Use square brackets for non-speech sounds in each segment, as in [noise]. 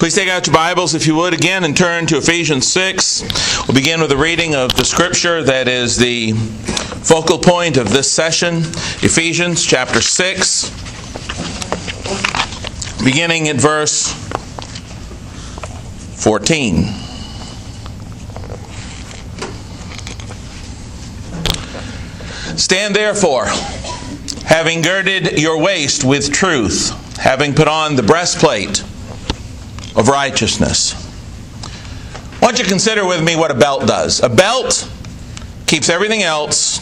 Please take out your Bibles, if you would, again and turn to Ephesians 6. We'll begin with a reading of the scripture that is the focal point of this session. Ephesians chapter 6, beginning at verse 14. Stand therefore, having girded your waist with truth, having put on the breastplate of righteousness. I want you to consider with me what a belt does. A belt keeps everything else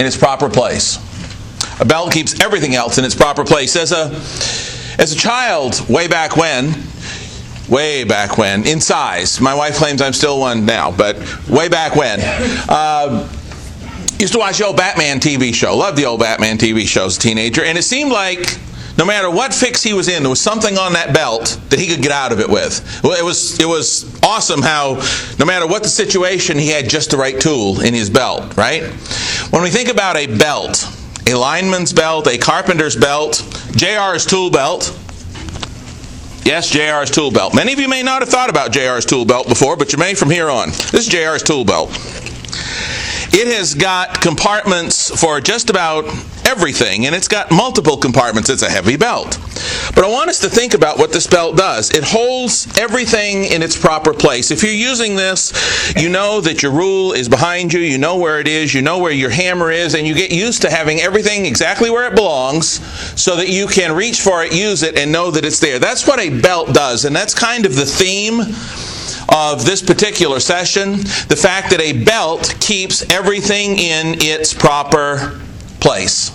in its proper place. A belt keeps everything else in its proper place. As a, as a child, way back when, way back when, in size, my wife claims I'm still one now, but way back when, uh, used to watch the old Batman TV show. Loved the old Batman TV show as a teenager, and it seemed like no matter what fix he was in, there was something on that belt that he could get out of it with. Well, it was it was awesome how no matter what the situation, he had just the right tool in his belt. Right? When we think about a belt, a lineman's belt, a carpenter's belt, JR's tool belt. Yes, JR's tool belt. Many of you may not have thought about JR's tool belt before, but you may from here on. This is JR's tool belt. It has got compartments for just about everything, and it's got multiple compartments. It's a heavy belt. But I want us to think about what this belt does. It holds everything in its proper place. If you're using this, you know that your rule is behind you, you know where it is, you know where your hammer is, and you get used to having everything exactly where it belongs so that you can reach for it, use it, and know that it's there. That's what a belt does, and that's kind of the theme of this particular session the fact that a belt keeps everything in its proper place.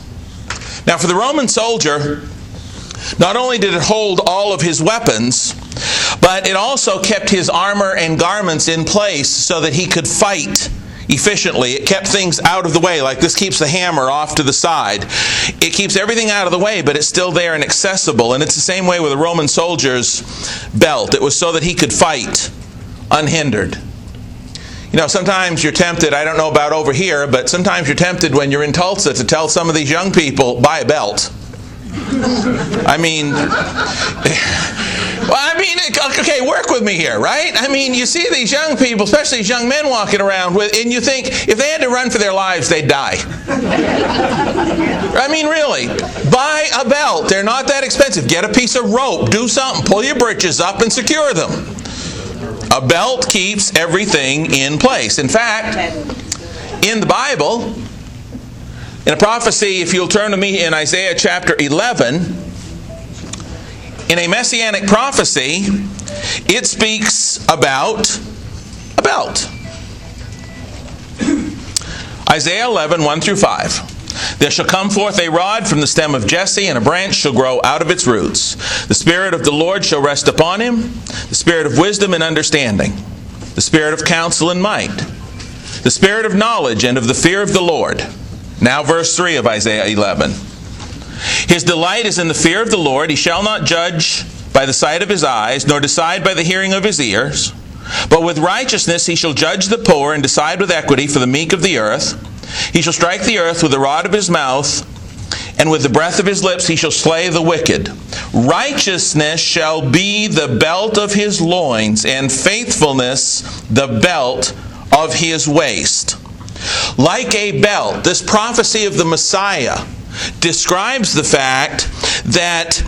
Now, for the Roman soldier, not only did it hold all of his weapons, but it also kept his armor and garments in place so that he could fight efficiently. It kept things out of the way, like this keeps the hammer off to the side. It keeps everything out of the way, but it's still there and accessible. And it's the same way with a Roman soldier's belt. It was so that he could fight unhindered. You know, sometimes you're tempted, I don't know about over here, but sometimes you're tempted when you're in Tulsa to tell some of these young people, buy a belt. [laughs] I mean, well, I mean, okay, work with me here, right? I mean, you see these young people, especially these young men walking around with, and you think if they had to run for their lives, they'd die. I mean, really, buy a belt. They're not that expensive. Get a piece of rope, do something, pull your britches up, and secure them. A belt keeps everything in place. In fact, in the Bible, in a prophecy, if you'll turn to me in Isaiah chapter 11, in a messianic prophecy, it speaks about a belt. Isaiah 11, 1 through 5. There shall come forth a rod from the stem of Jesse, and a branch shall grow out of its roots. The Spirit of the Lord shall rest upon him, the Spirit of wisdom and understanding, the Spirit of counsel and might, the Spirit of knowledge and of the fear of the Lord. Now, verse 3 of Isaiah 11. His delight is in the fear of the Lord. He shall not judge by the sight of his eyes, nor decide by the hearing of his ears. But with righteousness he shall judge the poor, and decide with equity for the meek of the earth. He shall strike the earth with the rod of his mouth, and with the breath of his lips he shall slay the wicked. Righteousness shall be the belt of his loins, and faithfulness the belt of his waist. Like a belt, this prophecy of the Messiah describes the fact that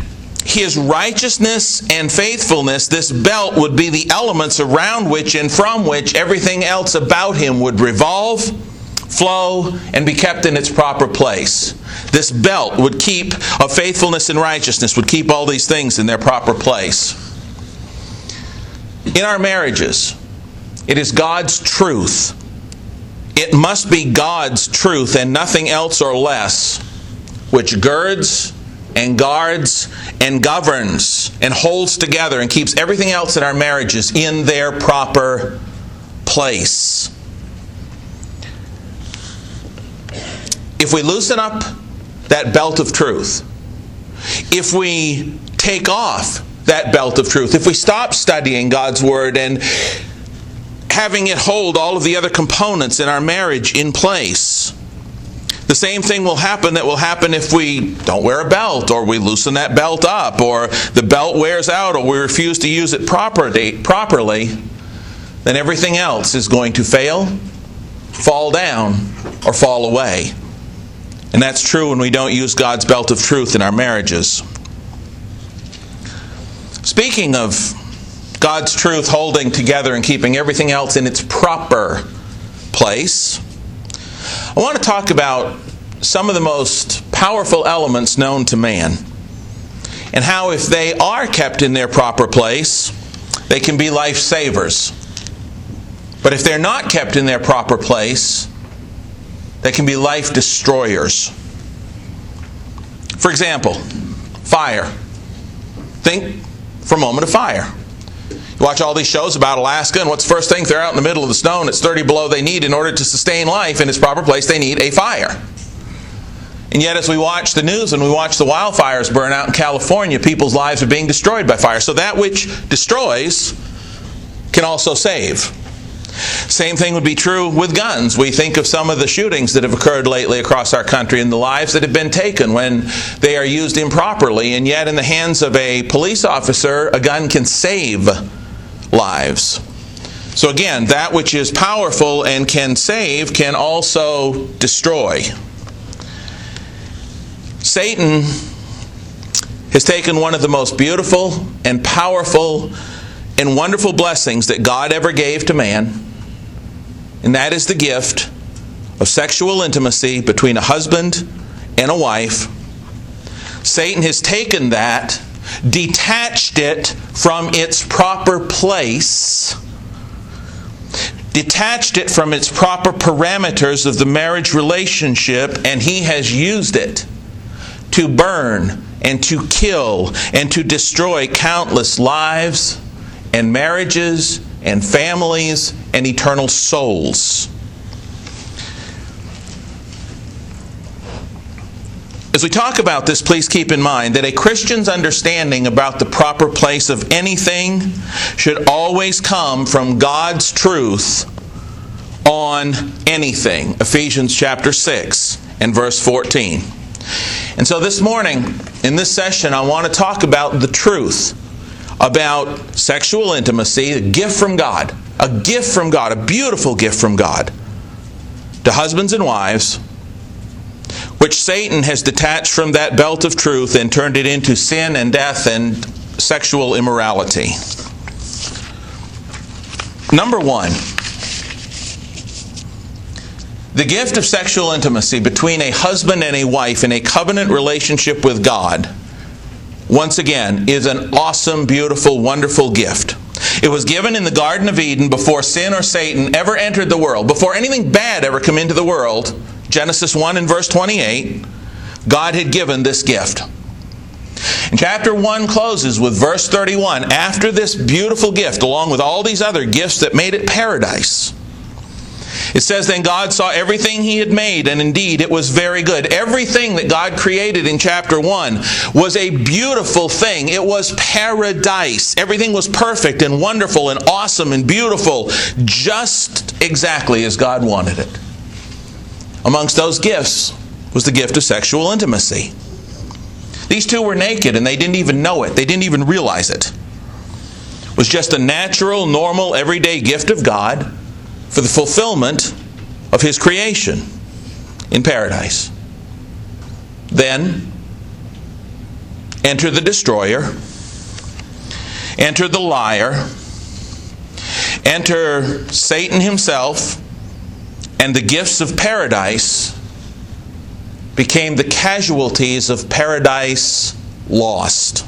his righteousness and faithfulness, this belt would be the elements around which and from which everything else about him would revolve flow, and be kept in its proper place. This belt would keep of faithfulness and righteousness, would keep all these things in their proper place. In our marriages, it is God's truth. It must be God's truth and nothing else or less, which girds and guards and governs and holds together and keeps everything else in our marriages in their proper place. If we loosen up that belt of truth, if we take off that belt of truth, if we stop studying God's Word and having it hold all of the other components in our marriage in place, The same thing will happen that will happen if we don't wear a belt or we loosen that belt up or the belt wears out or we refuse to use it properly, then everything else is going to fail, fall down, or fall away. And that's true when we don't use God's belt of truth in our marriages. Speaking of God's truth holding together and keeping everything else in its proper place, I want to talk about some of the most powerful elements known to man and how, if they are kept in their proper place, they can be life savers. But if they're not kept in their proper place, they can be life destroyers. For example, fire. Think for a moment of fire. You watch all these shows about Alaska, and what's the first thing? They're out in the middle of the snow and it's 30 below. They need, in order to sustain life in its proper place, they need a fire. And yet, as we watch the news and we watch the wildfires burn out in California, people's lives are being destroyed by fire. So that which destroys can also save. Same thing would be true with guns. We think of some of the shootings that have occurred lately across our country and the lives that have been taken when they are used improperly. And yet, in the hands of a police officer, a gun can save lives. So, again, that which is powerful and can save can also destroy. Satan has taken one of the most beautiful and powerful and wonderful blessings that God ever gave to man and that is the gift of sexual intimacy between a husband and a wife. Satan has taken that, detached it from its proper place, detached it from its proper parameters of the marriage relationship, and he has used it to burn and to kill and to destroy countless lives and marriages and families and eternal souls. As we talk about this, please keep in mind that a Christian's understanding about the proper place of anything should always come from God's truth on anything. Ephesians chapter 6 and verse 14. And so this morning, in this session, I want to talk about the truth about sexual intimacy, a gift from God, a gift from God, a beautiful gift from God to husbands and wives, which Satan has detached from that belt of truth and turned it into sin and death and sexual immorality. Number one, the gift of sexual intimacy between a husband and a wife in a covenant relationship with God once again, is an awesome, beautiful, wonderful gift. It was given in the Garden of Eden before sin or Satan ever entered the world, before anything bad ever come into the world. Genesis 1 and verse 28, God had given this gift. And chapter 1 closes with verse 31. After this beautiful gift, along with all these other gifts that made it paradise, it says, Then God saw everything he had made, and indeed it was very good. Everything that God created in chapter 1 was a beautiful thing. It was paradise. Everything was perfect and wonderful and awesome and beautiful, just exactly as God wanted it. Amongst those gifts was the gift of sexual intimacy. These two were naked and they didn't even know it, they didn't even realize it. It was just a natural, normal, everyday gift of God for the fulfillment of his creation in paradise. Then enter the destroyer, enter the liar, enter Satan himself, and the gifts of paradise became the casualties of paradise lost.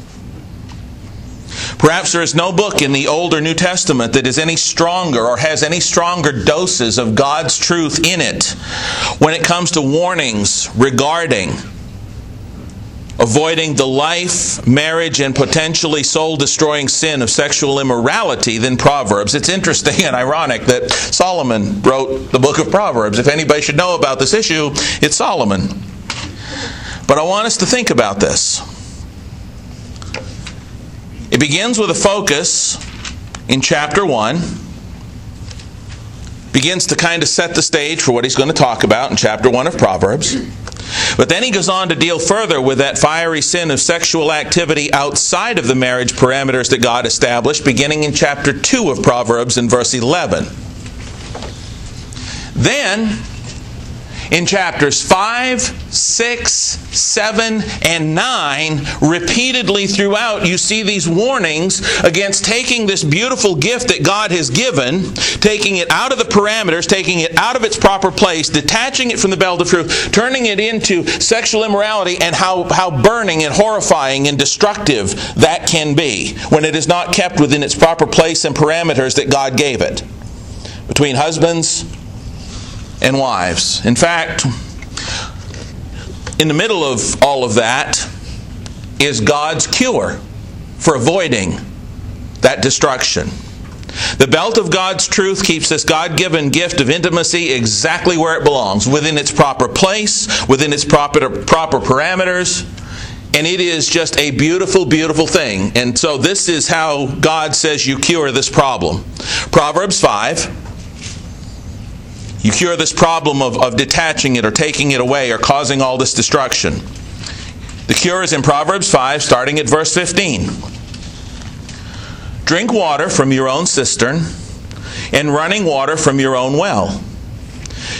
Perhaps there is no book in the Old or New Testament that is any stronger or has any stronger doses of God's truth in it when it comes to warnings regarding avoiding the life, marriage, and potentially soul destroying sin of sexual immorality than Proverbs. It's interesting and ironic that Solomon wrote the book of Proverbs. If anybody should know about this issue, it's Solomon. But I want us to think about this. It begins with a focus in chapter 1 begins to kind of set the stage for what he's going to talk about in chapter 1 of Proverbs. But then he goes on to deal further with that fiery sin of sexual activity outside of the marriage parameters that God established, beginning in chapter 2 of Proverbs in verse 11. Then in chapters 5, 6, 7, and 9, repeatedly throughout, you see these warnings against taking this beautiful gift that God has given, taking it out of the parameters, taking it out of its proper place, detaching it from the belt of truth, turning it into sexual immorality, and how, how burning and horrifying and destructive that can be when it is not kept within its proper place and parameters that God gave it. Between husbands and wives. In fact, in the middle of all of that is God's cure for avoiding that destruction. The belt of God's truth keeps this God given gift of intimacy exactly where it belongs, within its proper place, within its proper, proper parameters, and it is just a beautiful, beautiful thing. And so, this is how God says you cure this problem. Proverbs 5 you cure this problem of, of detaching it or taking it away or causing all this destruction. The cure is in Proverbs 5, starting at verse 15. Drink water from your own cistern and running water from your own well.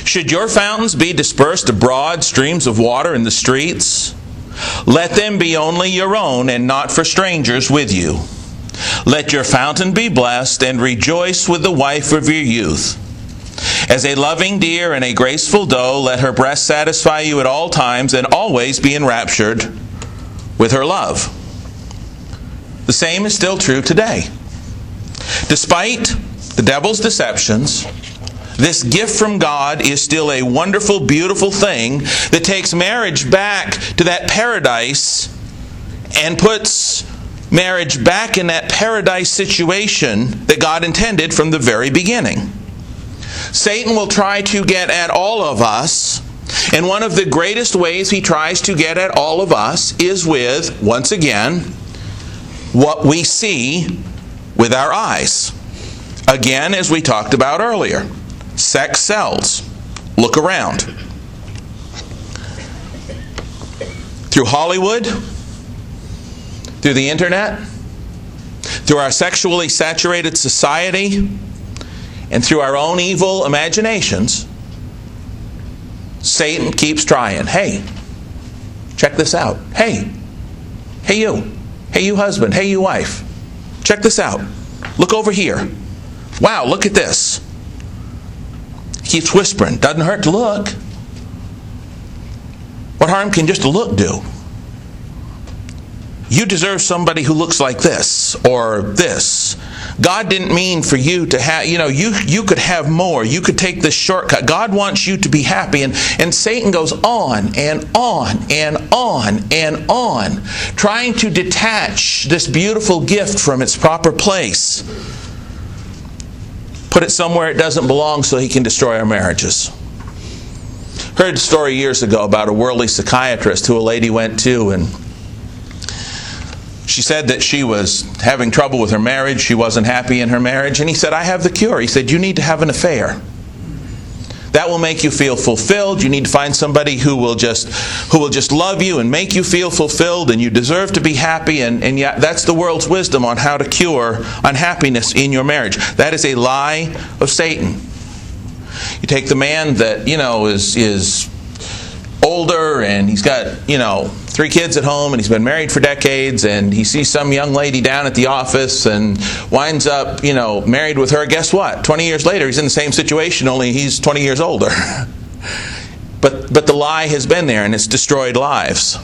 Should your fountains be dispersed abroad, streams of water in the streets? Let them be only your own and not for strangers with you. Let your fountain be blessed and rejoice with the wife of your youth. As a loving deer and a graceful doe, let her breast satisfy you at all times and always be enraptured with her love. The same is still true today. Despite the devil's deceptions, this gift from God is still a wonderful, beautiful thing that takes marriage back to that paradise and puts marriage back in that paradise situation that God intended from the very beginning. Satan will try to get at all of us. And one of the greatest ways he tries to get at all of us is with, once again, what we see with our eyes. Again, as we talked about earlier, sex sells. Look around. Through Hollywood, through the internet, through our sexually saturated society, and through our own evil imaginations, Satan keeps trying. Hey, check this out. Hey, hey, you. Hey, you husband. Hey, you wife. Check this out. Look over here. Wow, look at this. He keeps whispering. Doesn't hurt to look. What harm can just a look do? You deserve somebody who looks like this or this God didn't mean for you to have, you know, you, you could have more. You could take this shortcut. God wants you to be happy. And, and Satan goes on and on and on and on, trying to detach this beautiful gift from its proper place. Put it somewhere it doesn't belong so he can destroy our marriages. Heard a story years ago about a worldly psychiatrist who a lady went to and she said that she was having trouble with her marriage. She wasn't happy in her marriage. And he said, I have the cure. He said, You need to have an affair. That will make you feel fulfilled. You need to find somebody who will just who will just love you and make you feel fulfilled and you deserve to be happy and, and yet that's the world's wisdom on how to cure unhappiness in your marriage. That is a lie of Satan. You take the man that, you know, is is older and he's got, you know, three kids at home and he's been married for decades and he sees some young lady down at the office and winds up, you know, married with her. Guess what? 20 years later, he's in the same situation, only he's 20 years older. [laughs] but, but the lie has been there and it's destroyed lives.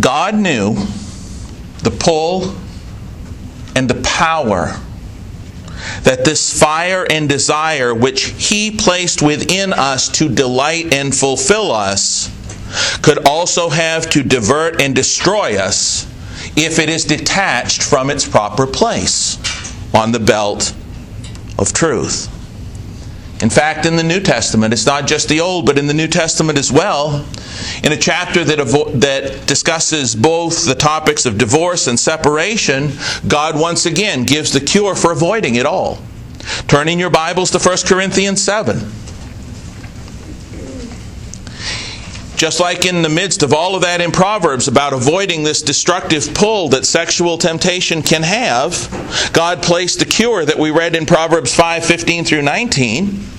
God knew the pull and the power that this fire and desire which He placed within us to delight and fulfill us could also have to divert and destroy us if it is detached from its proper place on the belt of truth. In fact, in the New Testament, it's not just the Old, but in the New Testament as well, in a chapter that, avo- that discusses both the topics of divorce and separation, God once again gives the cure for avoiding it all. Turn in your Bibles to 1 Corinthians 7. Just like in the midst of all of that in Proverbs about avoiding this destructive pull that sexual temptation can have, God placed the cure that we read in Proverbs 5 15 through 19.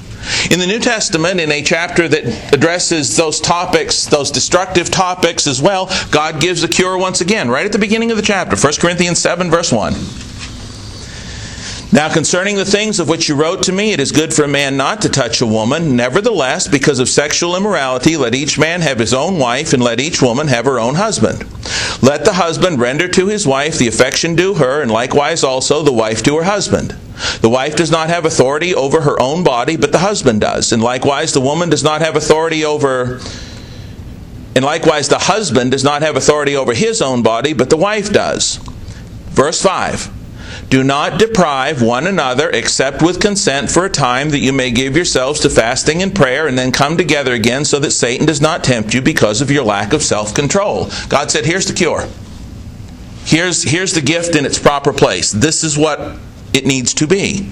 In the New Testament, in a chapter that addresses those topics, those destructive topics as well, God gives the cure once again, right at the beginning of the chapter, 1 Corinthians 7, verse 1. Now, concerning the things of which you wrote to me, it is good for a man not to touch a woman. Nevertheless, because of sexual immorality, let each man have his own wife, and let each woman have her own husband. Let the husband render to his wife the affection due her, and likewise also the wife to her husband. The wife does not have authority over her own body, but the husband does. And likewise, the woman does not have authority over. And likewise, the husband does not have authority over his own body, but the wife does. Verse 5. Do not deprive one another except with consent for a time that you may give yourselves to fasting and prayer and then come together again so that Satan does not tempt you because of your lack of self control. God said, Here's the cure. Here's, here's the gift in its proper place. This is what it needs to be.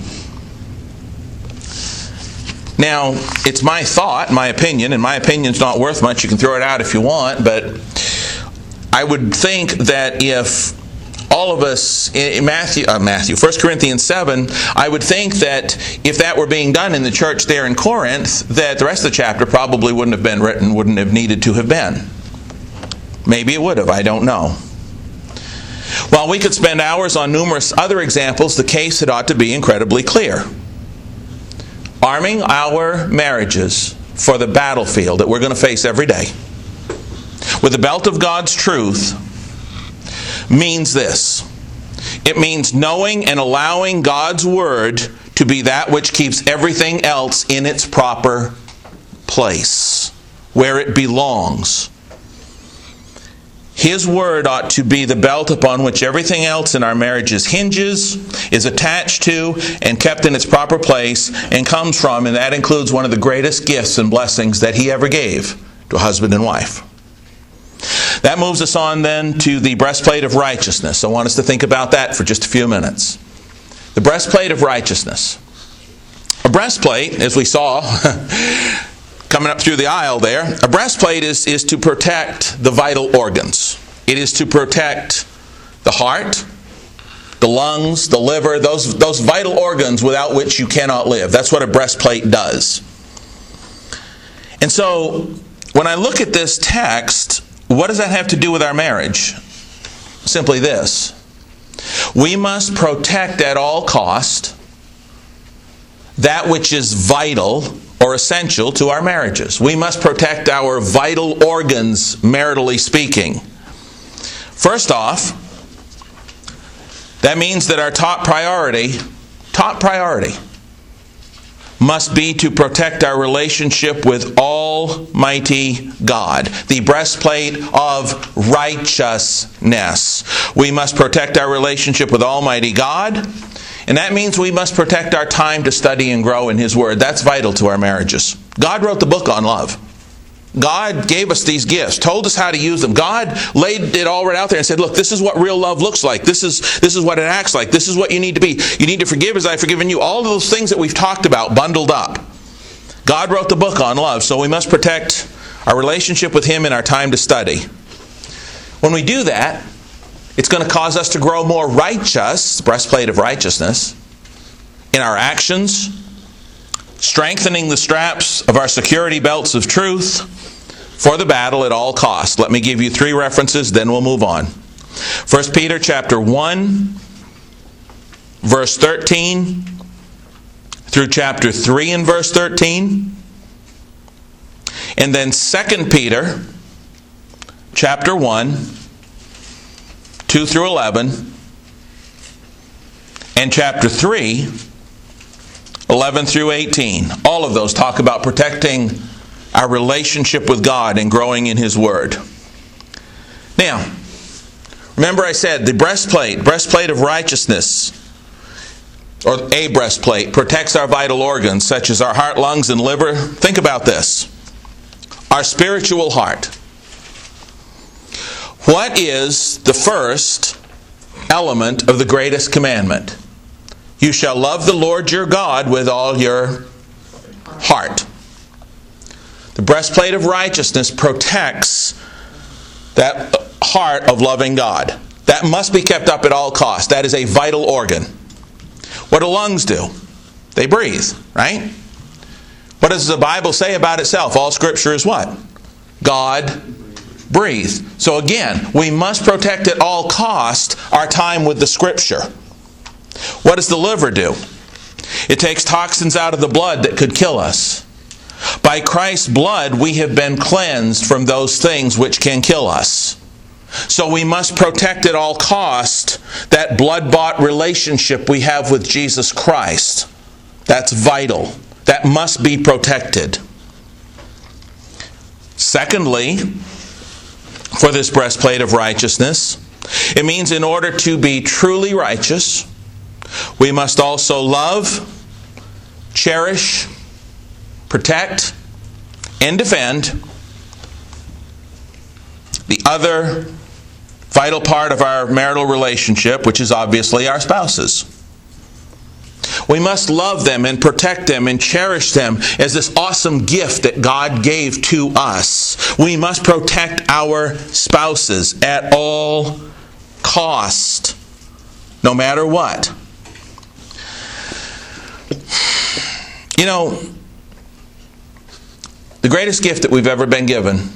Now, it's my thought, my opinion, and my opinion's not worth much. You can throw it out if you want, but I would think that if all of us in Matthew, uh, Matthew, 1 Corinthians 7, I would think that if that were being done in the church there in Corinth, that the rest of the chapter probably wouldn't have been written, wouldn't have needed to have been. Maybe it would have, I don't know. While we could spend hours on numerous other examples, the case had ought to be incredibly clear. Arming our marriages for the battlefield that we're going to face every day with the belt of God's truth means this it means knowing and allowing God's Word to be that which keeps everything else in its proper place, where it belongs. His word ought to be the belt upon which everything else in our marriages hinges, is attached to, and kept in its proper place, and comes from, and that includes one of the greatest gifts and blessings that He ever gave to a husband and wife. That moves us on then to the breastplate of righteousness. I want us to think about that for just a few minutes. The breastplate of righteousness. A breastplate, as we saw [laughs] coming up through the aisle there, a breastplate is, is to protect the vital organs. It is to protect the heart, the lungs, the liver, those, those vital organs without which you cannot live. That's what a breastplate does. And so, when I look at this text, what does that have to do with our marriage? Simply this. We must protect at all cost that which is vital or essential to our marriages. We must protect our vital organs, maritally speaking. First off, that means that our top priority, top priority, must be to protect our relationship with Almighty God, the breastplate of righteousness. We must protect our relationship with Almighty God, and that means we must protect our time to study and grow in His Word. That's vital to our marriages. God wrote the book on love. God gave us these gifts, told us how to use them. God laid it all right out there and said, "Look, this is what real love looks like. This is this is what it acts like. This is what you need to be. You need to forgive as I've forgiven you." All of those things that we've talked about bundled up. God wrote the book on love, so we must protect our relationship with him in our time to study. When we do that, it's going to cause us to grow more righteous, breastplate of righteousness, in our actions, strengthening the straps of our security belts of truth for the battle at all costs. Let me give you three references, then we'll move on. 1 Peter chapter 1, verse 13 through chapter 3 and verse 13. And then 2 Peter chapter 1, 2 through 11. And chapter 3, 11 through 18. All of those talk about protecting our relationship with God and growing in His Word. Now, remember I said the breastplate, breastplate of righteousness, or a breastplate, protects our vital organs such as our heart, lungs, and liver. Think about this our spiritual heart. What is the first element of the greatest commandment? You shall love the Lord your God with all your heart. The breastplate of righteousness protects that heart of loving God. That must be kept up at all costs. That is a vital organ. What do lungs do? They breathe, right? What does the Bible say about itself? All scripture is what? God breathed. So again, we must protect at all cost our time with the scripture. What does the liver do? It takes toxins out of the blood that could kill us. By Christ's blood, we have been cleansed from those things which can kill us. So we must protect at all cost that blood bought relationship we have with Jesus Christ. That's vital. That must be protected. Secondly, for this breastplate of righteousness, it means in order to be truly righteous, we must also love, cherish, protect, and defend the other vital part of our marital relationship, which is obviously our spouses. We must love them and protect them and cherish them as this awesome gift that God gave to us. We must protect our spouses at all cost, no matter what. You know, the greatest gift that we've ever been given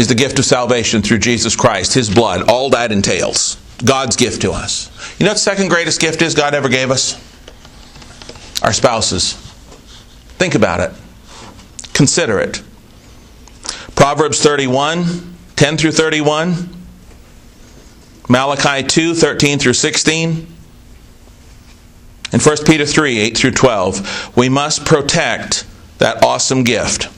is the gift of salvation through Jesus Christ, His blood, all that entails. God's gift to us. You know what the second greatest gift is God ever gave us? Our spouses. Think about it. Consider it. Proverbs 31, 10 through 31. Malachi 2, 13 through 16. And 1 Peter 3, 8 through 12. We must protect that awesome gift.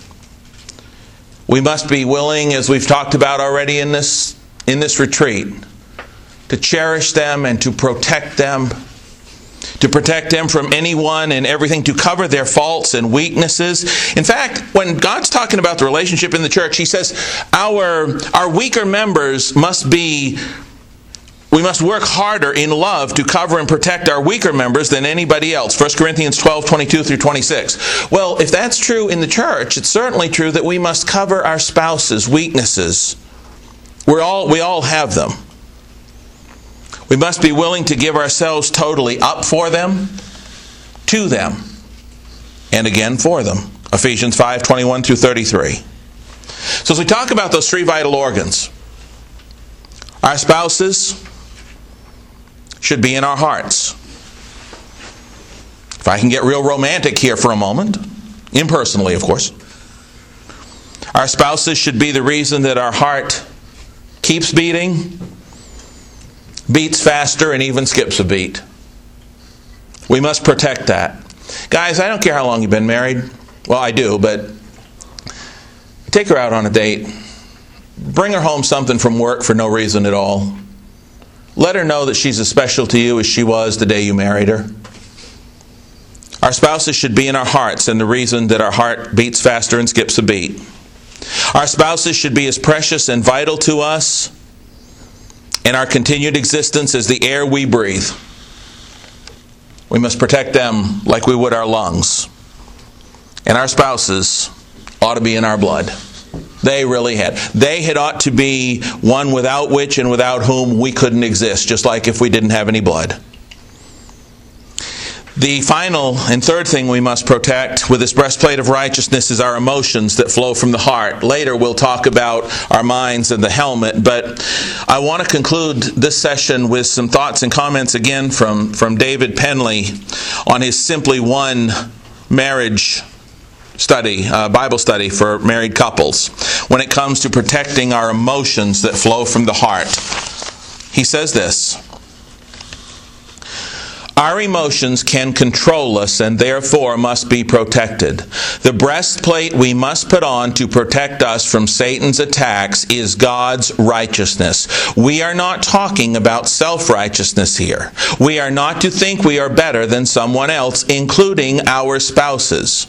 We must be willing, as we've talked about already in this, in this retreat, to cherish them and to protect them, to protect them from anyone and everything, to cover their faults and weaknesses. In fact, when God's talking about the relationship in the church, He says our, our weaker members must be we must work harder in love to cover and protect our weaker members than anybody else. 1 Corinthians 12, 22 through 26. Well, if that's true in the church, it's certainly true that we must cover our spouses' weaknesses. We're all, we all have them. We must be willing to give ourselves totally up for them, to them, and again for them. Ephesians 5, 21 through 33. So as we talk about those three vital organs, our spouses, should be in our hearts. If I can get real romantic here for a moment, impersonally, of course, our spouses should be the reason that our heart keeps beating, beats faster, and even skips a beat. We must protect that. Guys, I don't care how long you've been married. Well, I do, but take her out on a date. Bring her home something from work for no reason at all. Let her know that she's as special to you as she was the day you married her. Our spouses should be in our hearts, and the reason that our heart beats faster and skips a beat. Our spouses should be as precious and vital to us in our continued existence as the air we breathe. We must protect them like we would our lungs. And our spouses ought to be in our blood. They really had. They had ought to be one without which and without whom we couldn't exist, just like if we didn't have any blood. The final and third thing we must protect with this breastplate of righteousness is our emotions that flow from the heart. Later we'll talk about our minds and the helmet, but I want to conclude this session with some thoughts and comments again from, from David Penley on his Simply One marriage study, uh, Bible study for married couples, when it comes to protecting our emotions that flow from the heart. He says this Our emotions can control us and therefore must be protected. The breastplate we must put on to protect us from Satan's attacks is God's righteousness. We are not talking about self righteousness here. We are not to think we are better than someone else, including our spouses.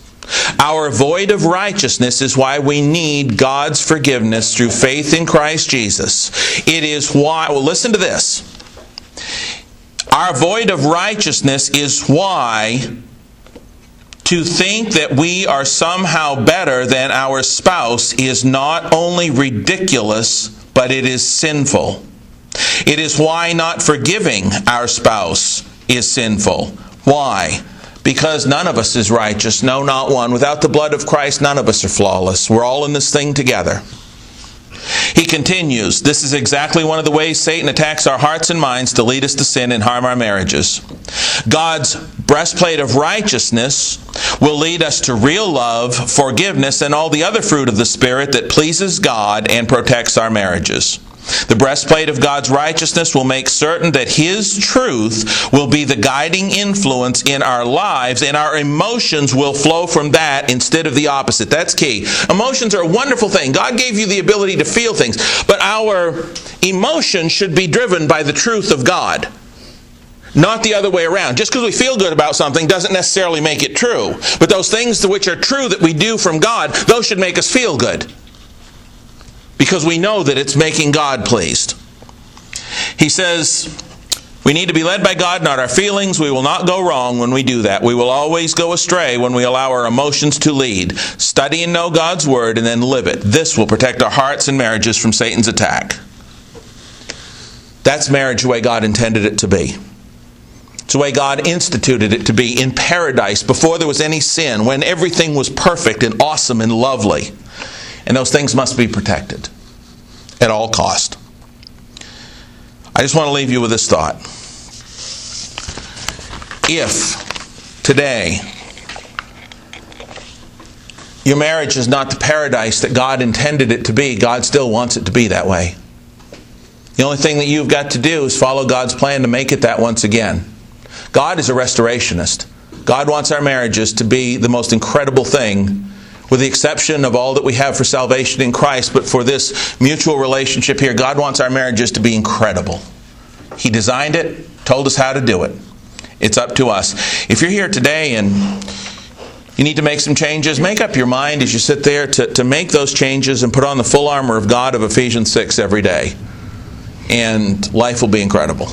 Our void of righteousness is why we need God's forgiveness through faith in Christ Jesus. It is why, well, listen to this. Our void of righteousness is why to think that we are somehow better than our spouse is not only ridiculous, but it is sinful. It is why not forgiving our spouse is sinful. Why? Because none of us is righteous, no, not one. Without the blood of Christ, none of us are flawless. We're all in this thing together. He continues, This is exactly one of the ways Satan attacks our hearts and minds to lead us to sin and harm our marriages. God's breastplate of righteousness will lead us to real love, forgiveness, and all the other fruit of the Spirit that pleases God and protects our marriages. The breastplate of God's righteousness will make certain that His truth will be the guiding influence in our lives, and our emotions will flow from that instead of the opposite. That's key. Emotions are a wonderful thing. God gave you the ability to feel things, but our emotions should be driven by the truth of God. Not the other way around. Just because we feel good about something doesn't necessarily make it true. But those things which are true that we do from God, those should make us feel good because we know that it's making God pleased. He says, we need to be led by God, not our feelings. We will not go wrong when we do that. We will always go astray when we allow our emotions to lead. Study and know God's Word and then live it. This will protect our hearts and marriages from Satan's attack. That's marriage the way God intended it to be. It's the way God instituted it to be in paradise before there was any sin, when everything was perfect and awesome and lovely. And those things must be protected at all cost. I just want to leave you with this thought. If today your marriage is not the paradise that God intended it to be, God still wants it to be that way. The only thing that you've got to do is follow God's plan to make it that once again. God is a restorationist. God wants our marriages to be the most incredible thing with the exception of all that we have for salvation in Christ, but for this mutual relationship here, God wants our marriages to be incredible. He designed it, told us how to do it. It's up to us. If you're here today and you need to make some changes, make up your mind as you sit there to, to make those changes and put on the full armor of God of Ephesians 6 every day. And life will be incredible.